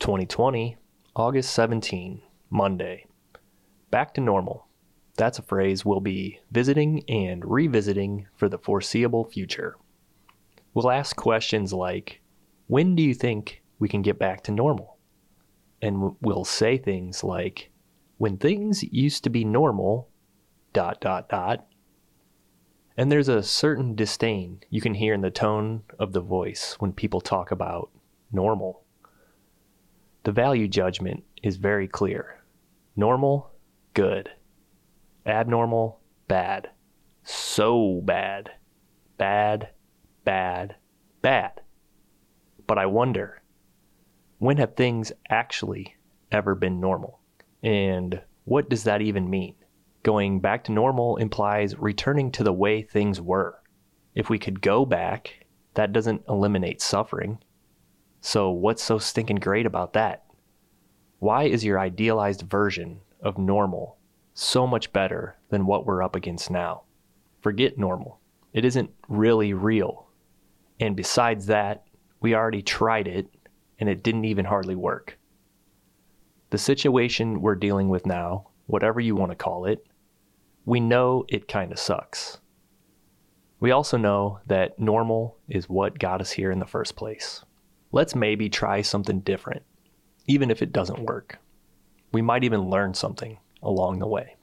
2020, August 17, Monday. Back to normal. That's a phrase we'll be visiting and revisiting for the foreseeable future. We'll ask questions like When do you think we can get back to normal? And we'll say things like When things used to be normal, dot, dot, dot. And there's a certain disdain you can hear in the tone of the voice when people talk about normal. The value judgment is very clear. Normal, good. Abnormal, bad. So bad. Bad, bad, bad. But I wonder, when have things actually ever been normal? And what does that even mean? Going back to normal implies returning to the way things were. If we could go back, that doesn't eliminate suffering. So, what's so stinking great about that? Why is your idealized version of normal so much better than what we're up against now? Forget normal. It isn't really real. And besides that, we already tried it and it didn't even hardly work. The situation we're dealing with now, whatever you want to call it, we know it kind of sucks. We also know that normal is what got us here in the first place let's maybe try something different, even if it doesn't work. We might even learn something along the way.